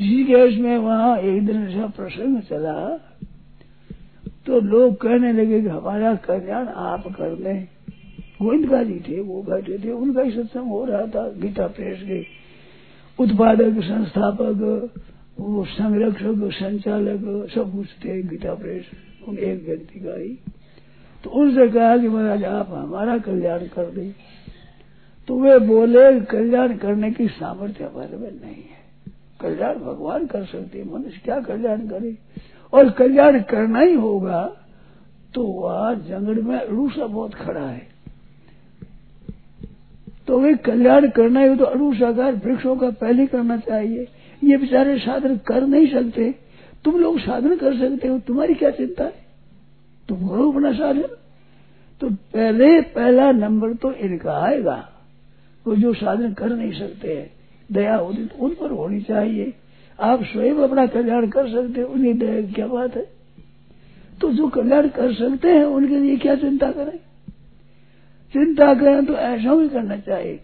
ऋषिकेश में वहाँ एक दिन ऐसा प्रसंग चला तो लोग कहने लगे कि हमारा कल्याण आप कर दें गोविंदका जी थे, वो बैठे थे, उनका ही सत्संग हो रहा था, गीता प्रेस के उत्पादक, संस्थापक, वो संरक्षक, संचालक, सब कुछ थे, गीता प्रेस, उन एक व्यक्ति का ही। तो उनसे कहा कि महाराज, आप हमारा कल्याण कर दें। तो वे बोले, कल्याण करने की सामर्थ्य हमारे में नहीं है। कल्याण भगवान कर सकते मनुष्य क्या कल्याण करे? और कल्याण करना ही होगा तो वह जंगल में अड़ूसा बहुत खड़ा है। तो वे कल्याण करना ही तो अड़ूसाकार वृक्षों का पहले करना चाहिए। ये बेचारे साधन कर नहीं सकते। तुम लोग साधन कर सकते हो, तुम्हारी क्या चिंता है? तुम करो अपना साधन। तो पहले पहला नंबर तो इनका आएगा। वो तो जो साधन कर नहीं सकते हैं दया होती तो उन पर होनी चाहिए। आप स्वयं अपना कल्याण कर सकते हैं, उन्हीं दया की क्या बात है? तो जो कल्याण कर सकते हैं, उनके लिए क्या चिंता करें? चिंता करें तो ऐसा भी करना चाहिए।